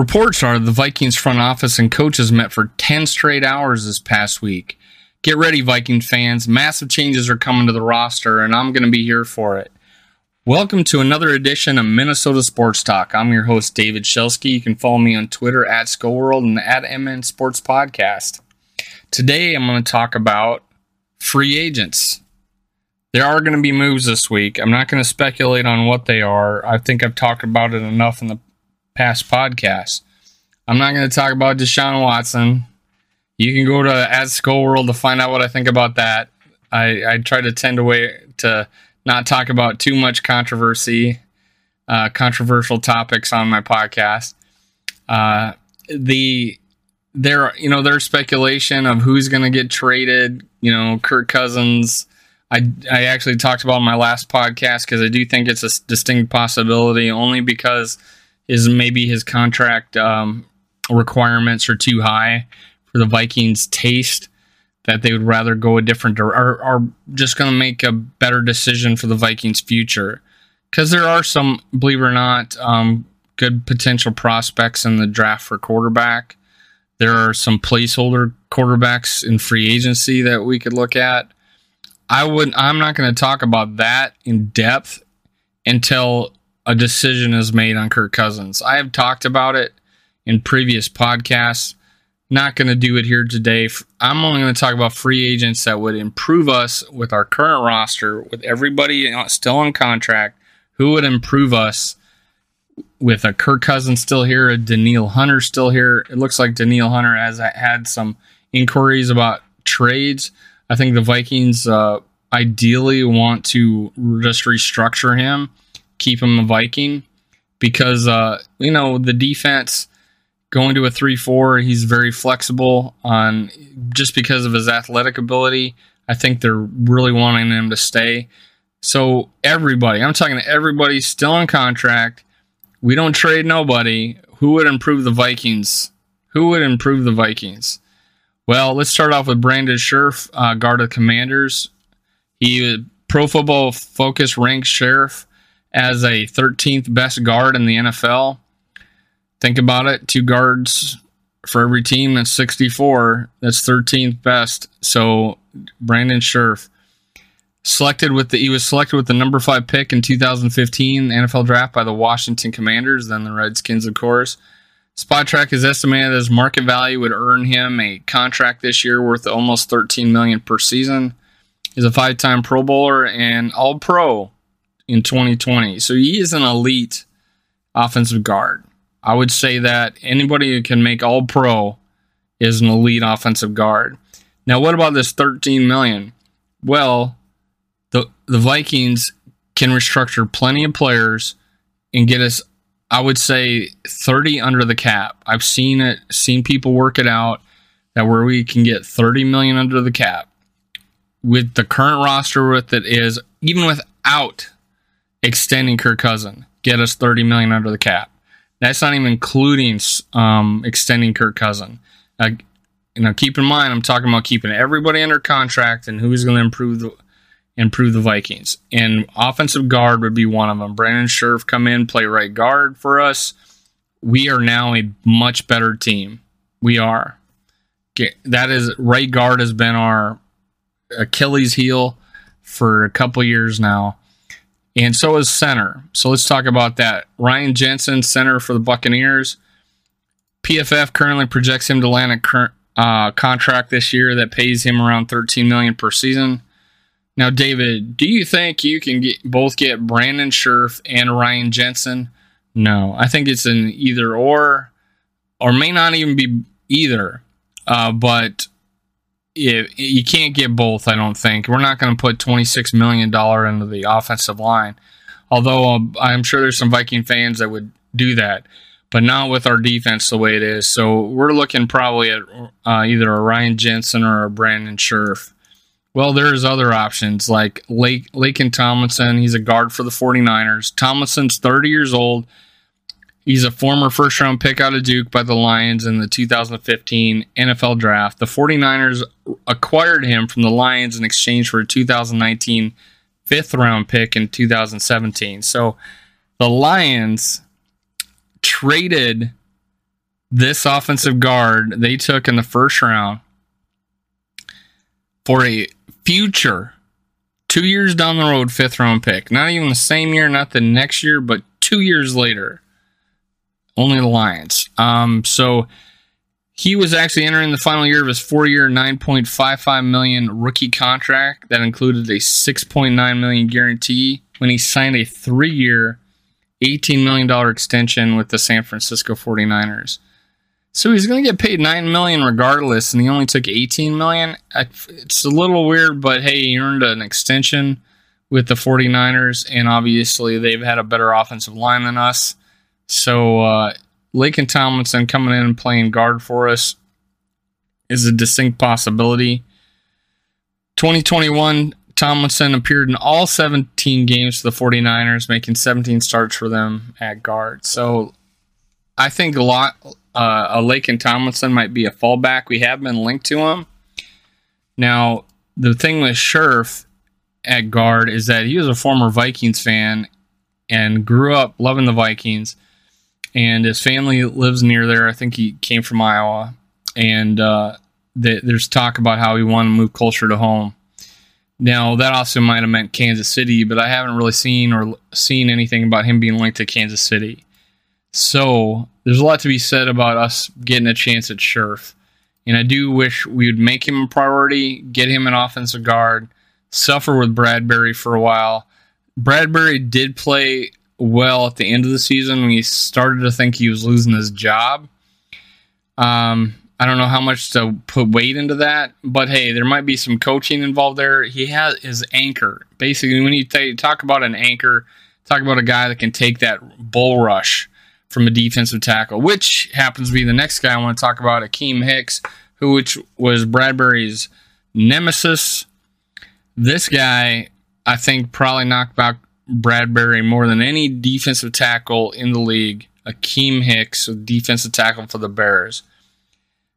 Reports are the Vikings front office and coaches met for 10 straight hours this past week. Get ready, Viking fans. Massive changes are coming to the roster, and I'm going to be here for it. Welcome to another edition of Minnesota Sports Talk. I'm your host, David Shelsky. You can follow me on Twitter at SkullWorld and at MN Sports Podcast. Today, I'm going to talk about free agents. There are going to be moves this week. I'm not going to speculate on what they are. I think I've talked about it enough in the past podcasts. I'm not going to talk about Deshaun Watson. You can go to at SkullWorld to find out what I think about that. I, I try to tend away to not talk about too much controversy, uh, controversial topics on my podcast. Uh, the there, you know, there's speculation of who's going to get traded. You know, Kirk Cousins. I I actually talked about my last podcast because I do think it's a distinct possibility, only because is maybe his contract um, requirements are too high for the Vikings' taste that they would rather go a different or are just going to make a better decision for the Vikings' future. Because there are some, believe it or not, um, good potential prospects in the draft for quarterback. There are some placeholder quarterbacks in free agency that we could look at. I would. I'm not going to talk about that in depth until a decision is made on Kirk Cousins. I have talked about it in previous podcasts. Not going to do it here today. I'm only going to talk about free agents that would improve us with our current roster, with everybody still on contract. Who would improve us with a Kirk Cousins still here, a Danielle Hunter still here? It looks like Danielle Hunter has had some inquiries about trades. I think the Vikings uh, ideally want to just restructure him, keep him a Viking, because uh, you know the defense going to a 3-4 he's very flexible on just because of his athletic ability i think they're really wanting him to stay. So everybody i'm talking to everybody still in contract. We don't trade nobody. Who would improve the vikings? Who would improve the vikings? Well let's start off with brandon scherff uh, guard of commanders. He pro football focus ranks scherff as a 13th best guard in the nfl Think about it. Two guards for every team. That's 64. That's 13th best. So Brandon Scherff selected with the he was selected with the number five pick in 2015 NFL draft by the Washington Commanders, then the Redskins, of course. Spotrac is estimated his market value would earn him a contract this year worth almost 13 million per season. He's a five-time Pro Bowler and All Pro in 2020. So he is an elite offensive guard. I would say that anybody who can make all pro is an elite offensive guard. Now, what about this 13 million? Well, the the Vikings can restructure plenty of players and get us I would say 30 under the cap. I've seen it, seen people work it out that where we can get 30 million under the cap with the current roster with it is even without extending Kirk Cousin, get us 30 million under the cap. That's not even including um, extending Kirk Cousin. Uh, you know, keep in mind, I'm talking about keeping everybody under contract and who's going to improve the improve the Vikings. And offensive guard would be one of them. Brandon Scherff come in, play right guard for us. We are now a much better team. We are. That is right guard has been our Achilles heel for a couple years now and so is center. So let's talk about that. Ryan Jensen, center for the Buccaneers. PFF currently projects him to land a current uh, contract this year that pays him around 13 million per season. Now, David, do you think you can get both get Brandon Scherff and Ryan Jensen? No, I think it's an either or, or may not even be either. Uh, but you can't get both. I don't think we're not going to put twenty six million dollar into the offensive line. Although um, I'm sure there's some Viking fans that would do that, but not with our defense the way it is. So we're looking probably at uh, either a Ryan Jensen or a Brandon Scherff. Well, there's other options like Lake Laken Tomlinson. He's a guard for the 49ers. Tomlinson's 30 years old. He's a former first round pick out of Duke by the Lions in the 2015 NFL draft. The 49ers acquired him from the Lions in exchange for a 2019 fifth round pick in 2017. So the Lions traded this offensive guard they took in the first round for a future two years down the road fifth round pick. Not even the same year, not the next year, but two years later. Only the Lions. Um, so he was actually entering the final year of his four-year, 9.55 million rookie contract that included a 6.9 million guarantee when he signed a three-year, 18 million dollar extension with the San Francisco 49ers. So he's going to get paid nine million regardless, and he only took 18 million. It's a little weird, but hey, he earned an extension with the 49ers, and obviously they've had a better offensive line than us. So uh, Laken Tomlinson coming in and playing guard for us is a distinct possibility. 2021, Tomlinson appeared in all 17 games for the 49ers, making 17 starts for them at guard. So I think a lot, uh, a Laken Tomlinson might be a fallback. We have been linked to him. Now, the thing with Scherff at guard is that he was a former Vikings fan and grew up loving the Vikings and his family lives near there. I think he came from Iowa, and uh, the, there's talk about how he wanted to move closer to home. Now that also might have meant Kansas City, but I haven't really seen or seen anything about him being linked to Kansas City. So there's a lot to be said about us getting a chance at Scherff. And I do wish we would make him a priority, get him an offensive guard, suffer with Bradbury for a while. Bradbury did play well at the end of the season when he started to think he was losing his job. Um, I don't know how much to put weight into that, but hey, there might be some coaching involved there. He has his anchor. Basically, when you t- talk about an anchor, talk about a guy that can take that bull rush from a defensive tackle, which happens to be the next guy I want to talk about, Akiem Hicks, who which was Bradbury's nemesis. This guy, I think, probably knocked back Bradbury more than any defensive tackle in the league. Akiem Hicks, a defensive tackle for the Bears.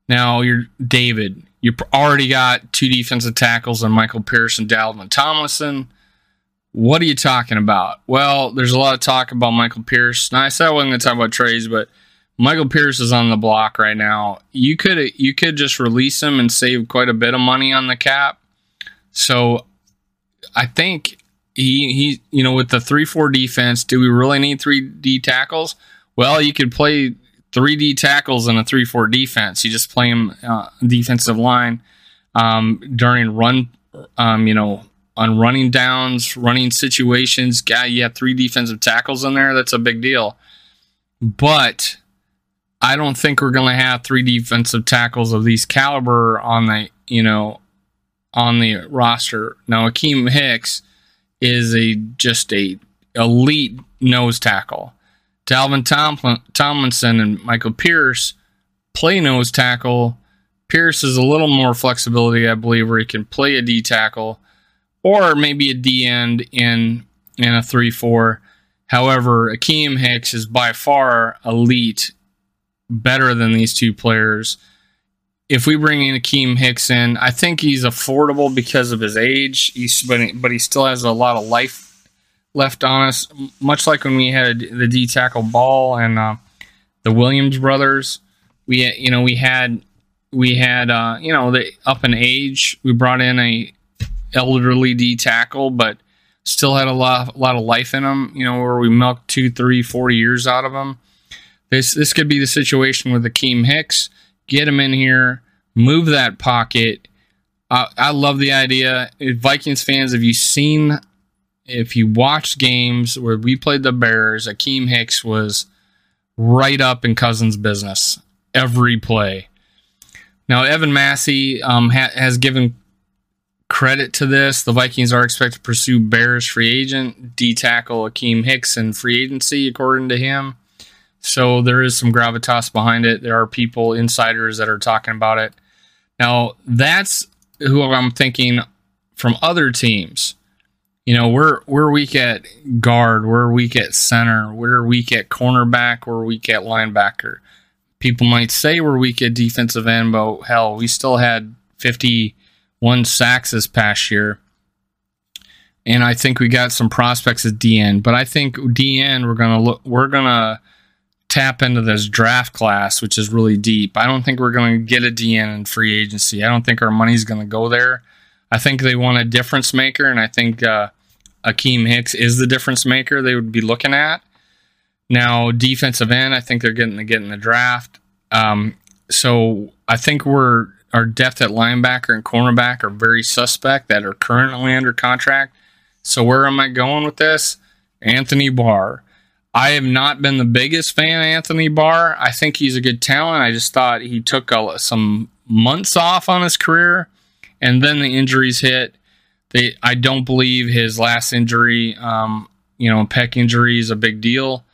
Now you're David. You already got two defensive tackles and Michael Pierce and Dalvin Tomlinson. What are you talking about? Well, there's a lot of talk about Michael Pierce. Now I said I wasn't going to talk about trades, but Michael Pierce is on the block right now. You could you could just release him and save quite a bit of money on the cap. So I think he he you know with the three four defense, do we really need three D tackles? Well, you could play three D tackles in a three four defense. You just play them uh, defensive line um, during run, um, you know, on running downs, running situations. Guy, you have three defensive tackles in there. That's a big deal. But I don't think we're going to have three defensive tackles of these caliber on the you know on the roster. Now, Akiem Hicks is a just a elite nose tackle. Dalvin Tom- Tomlinson and Michael Pierce play nose tackle. Pierce is a little more flexibility, I believe, where he can play a D tackle or maybe a D end in in a three four. However, Akiem Hicks is by far elite, better than these two players if we bring in Akiem Hicks in, I think he's affordable because of his age. He's but but he still has a lot of life left on us. Much like when we had the D tackle Ball and uh, the Williams brothers, we you know we had we had uh, you know the up in age. We brought in a elderly D tackle, but still had a lot a lot of life in him. You know where we milked two, three, four years out of him. This this could be the situation with Akiem Hicks get him in here, move that pocket. Uh, I love the idea. Vikings fans, have you seen, if you watched games where we played the Bears, Akiem Hicks was right up in Cousins' business every play. Now, Evan Massey um, ha- has given credit to this. The Vikings are expected to pursue Bears free agent, D tackle Akiem Hicks in free agency, according to him. So there is some gravitas behind it. There are people, insiders, that are talking about it. Now, that's who I'm thinking from other teams. You know, we're we're weak at guard, we're weak at center, we're weak at cornerback, we're weak at linebacker. People might say we're weak at defensive end, but hell, we still had 51 sacks this past year. And I think we got some prospects at DN, but I think DN we're gonna look we're gonna tap into this draft class, which is really deep. I don't think we're going to get a DN in free agency. I don't think our money's going to go there. I think they want a difference maker, and I think uh, Akiem Hicks is the difference maker they would be looking at. Now, defensive end, I think they're getting to get in the draft. Um, so I think we're our depth at linebacker and cornerback are very suspect that are currently under contract. So where am I going with this? Anthony Barr. I have not been the biggest fan of Anthony Barr. I think he's a good talent. I just thought he took a, some months off on his career, and then the injuries hit. They, I don't believe his last injury, um, you know, pec injury is a big deal.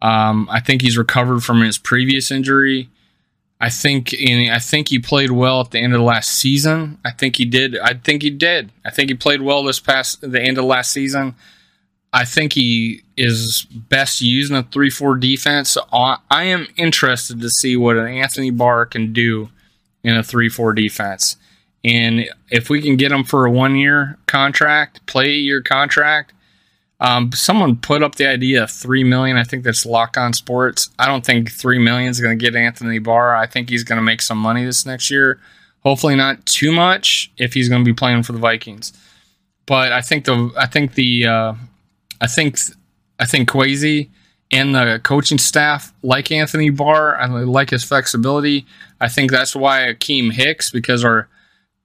Um, I think he's recovered from his previous injury. I think in, I think he played well at the end of the last season. I think he did. I think he did. I think he played well this past the end of last season. I think he is best used in a three-four defense. So I am interested to see what an Anthony Barr can do in a three-four defense. And if we can get him for a one-year contract, play a year contract, um, someone put up the idea of three million. I think that's Locked On Sports. I don't think three million is going to get Anthony Barr. I think he's going to make some money this next year. Hopefully not too much if he's going to be playing for the Vikings. But I think the I think the uh, I think I think Kwesi and the coaching staff like Anthony Barr. I like his flexibility. I think that's why Akiem Hicks because our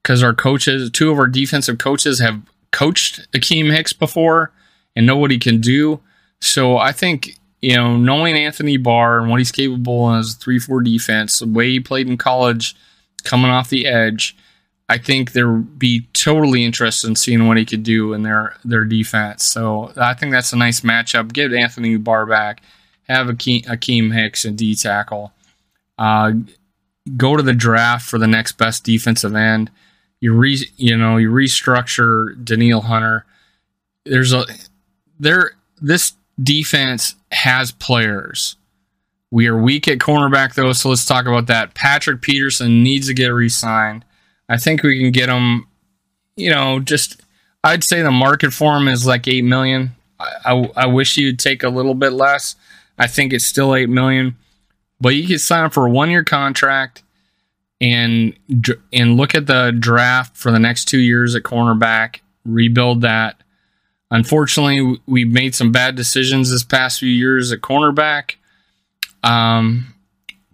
because our coaches, two of our defensive coaches have coached Akiem Hicks before and know what he can do. So I think you know knowing Anthony Barr and what he's capable in his three four defense, the way he played in college, coming off the edge, I think they'll be totally interested in seeing what he could do in their their defense. So I think that's a nice matchup. Give Anthony Barr back, have Akiem, Akiem Hicks and D tackle. Uh, go to the draft for the next best defensive end. You re you know you restructure Danielle Hunter. There's a there this defense has players. We are weak at cornerback though, so let's talk about that. Patrick Peterson needs to get re-signed. I think we can get him. You know, just I'd say the market for him is like eight million. I, I, I wish you'd take a little bit less. I think it's still eight million, but you can sign up for a one-year contract and and look at the draft for the next two years at cornerback. Rebuild that Unfortunately, we made some bad decisions this past few years at cornerback. Um,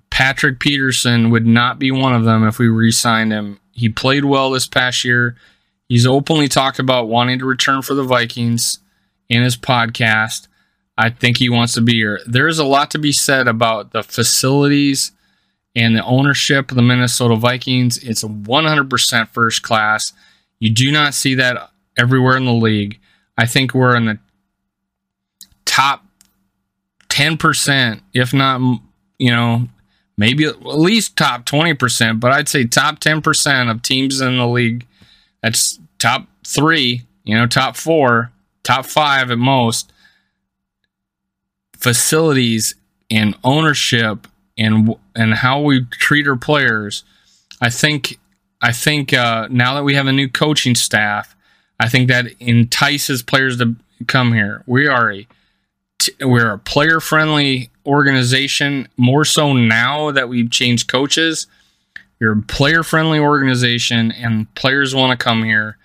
Patrick Peterson would not be one of them if we re signed him. He played well this past year. He's openly talked about wanting to return for the Vikings in his podcast. I think he wants to be here. There's a lot to be said about the facilities and the ownership of the Minnesota Vikings. It's 100% first class. You do not see that everywhere in the league. I think we're in the top 10%, if not, you know, maybe at least top 20%, but I'd say top 10% of teams in the league. That's top three, you know, top four, top five at most. Facilities and ownership and and how we treat our players. I think I think uh, now that we have a new coaching staff, I think that entices players to come here. We are a we're a player friendly organization more so now that we've changed coaches. We're a player friendly organization and players want to come here.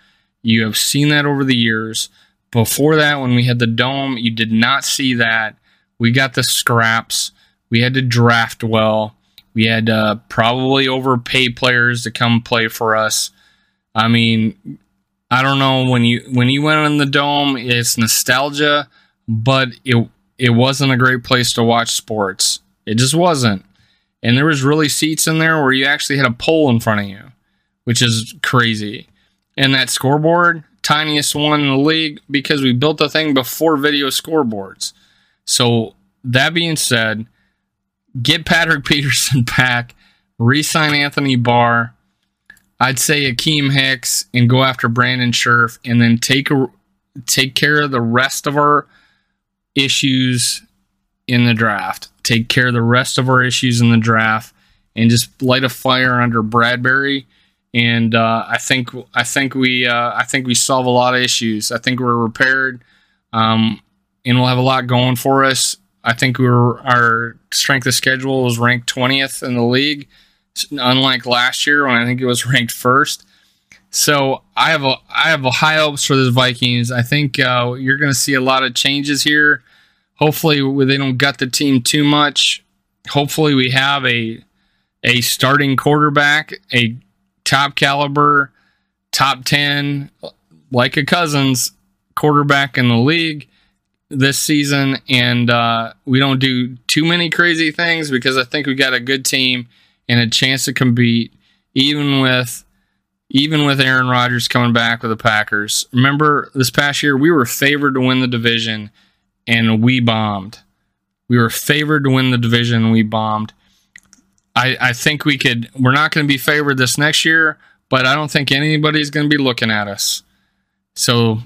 You have seen that over the years. Before that, when we had the dome, you did not see that. We got the scraps. We had to draft well. We had to probably overpay players to come play for us. I mean, I don't know when you when you went in the dome, it's nostalgia, but it it wasn't a great place to watch sports. It just wasn't. And there was really seats in there where you actually had a pole in front of you, which is crazy. And that scoreboard, tiniest one in the league because we built the thing before video scoreboards. So that being said, get Patrick Peterson back, re-sign Anthony Barr, I'd say Akiem Hicks and go after Brandon Scherff and then take a, take care of the rest of our issues in the draft. Take care of the rest of our issues in the draft and just light a fire under Bradbury. And uh, I think I think we uh, I think we solve a lot of issues. I think we're repaired, um, and we'll have a lot going for us. I think we were our strength of schedule was ranked 20th in the league, unlike last year when I think it was ranked first. So I have a I have a high hopes for this Vikings. I think uh, you're going to see a lot of changes here. Hopefully, they don't gut the team too much. Hopefully, we have a a starting quarterback, a top caliber, top ten, like a Cousins quarterback in the league this season, and uh, we don't do too many crazy things because I think we got a good team and a chance to compete, even with even with Aaron Rodgers coming back with the Packers. Remember this past year, we were favored to win the division and we bombed. We were favored to win the division we bombed. I, I think we could, we're not going to be favored this next year, but I don't think anybody's going to be looking at us. So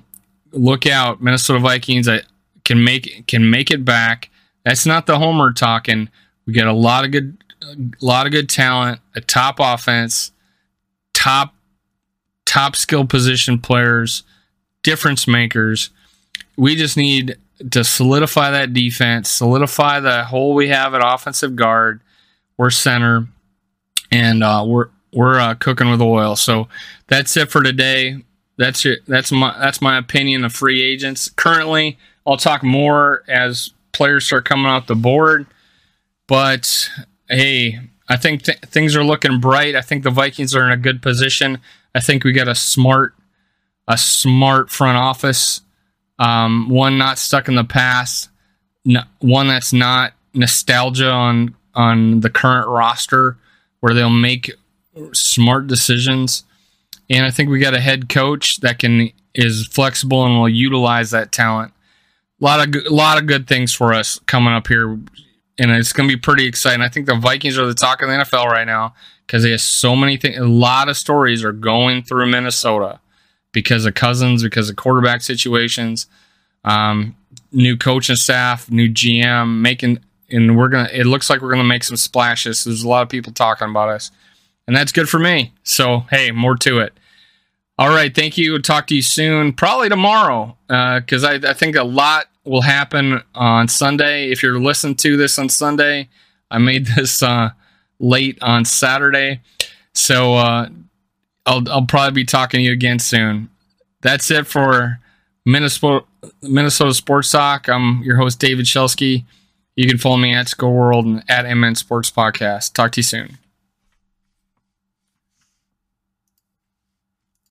look out, Minnesota Vikings. I can make can make it back. That's not the homer talking. We got a lot of good, a lot of good talent, a top offense, top top skill position players, difference makers. We just need to solidify that defense, solidify the hole we have at offensive guard. We're center, and uh, we're we're uh, cooking with oil. So that's it for today. That's it. That's my that's my opinion of free agents currently. I'll talk more as players start coming off the board. But hey, I think th- things are looking bright. I think the Vikings are in a good position. I think we got a smart, a smart front office. Um, one not stuck in the past. one that's not nostalgia on on the current roster, where they'll make smart decisions. And I think we got a head coach that can is flexible and will utilize that talent. A lot of a lot of good things for us coming up here, and it's going to be pretty exciting. I think the Vikings are the talk of the NFL right now because they have so many things. A lot of stories are going through Minnesota because of Cousins, because of quarterback situations, um, new coaching staff, new GM, making, and we're gonna. It looks like we're gonna make some splashes. There's a lot of people talking about us, and that's good for me. So hey, more to it. All right, thank you. talk to you soon, probably tomorrow, because uh, I, I think a lot will happen on Sunday. If you're listening to this on Sunday, I made this. Uh, late on Saturday. So uh, I'll I'll probably be talking to you again soon. That's it for Minnesota Minnesota Sports Talk. I'm your host David Shelsky. You can follow me at School World and at MN Sports Podcast. Talk to you soon.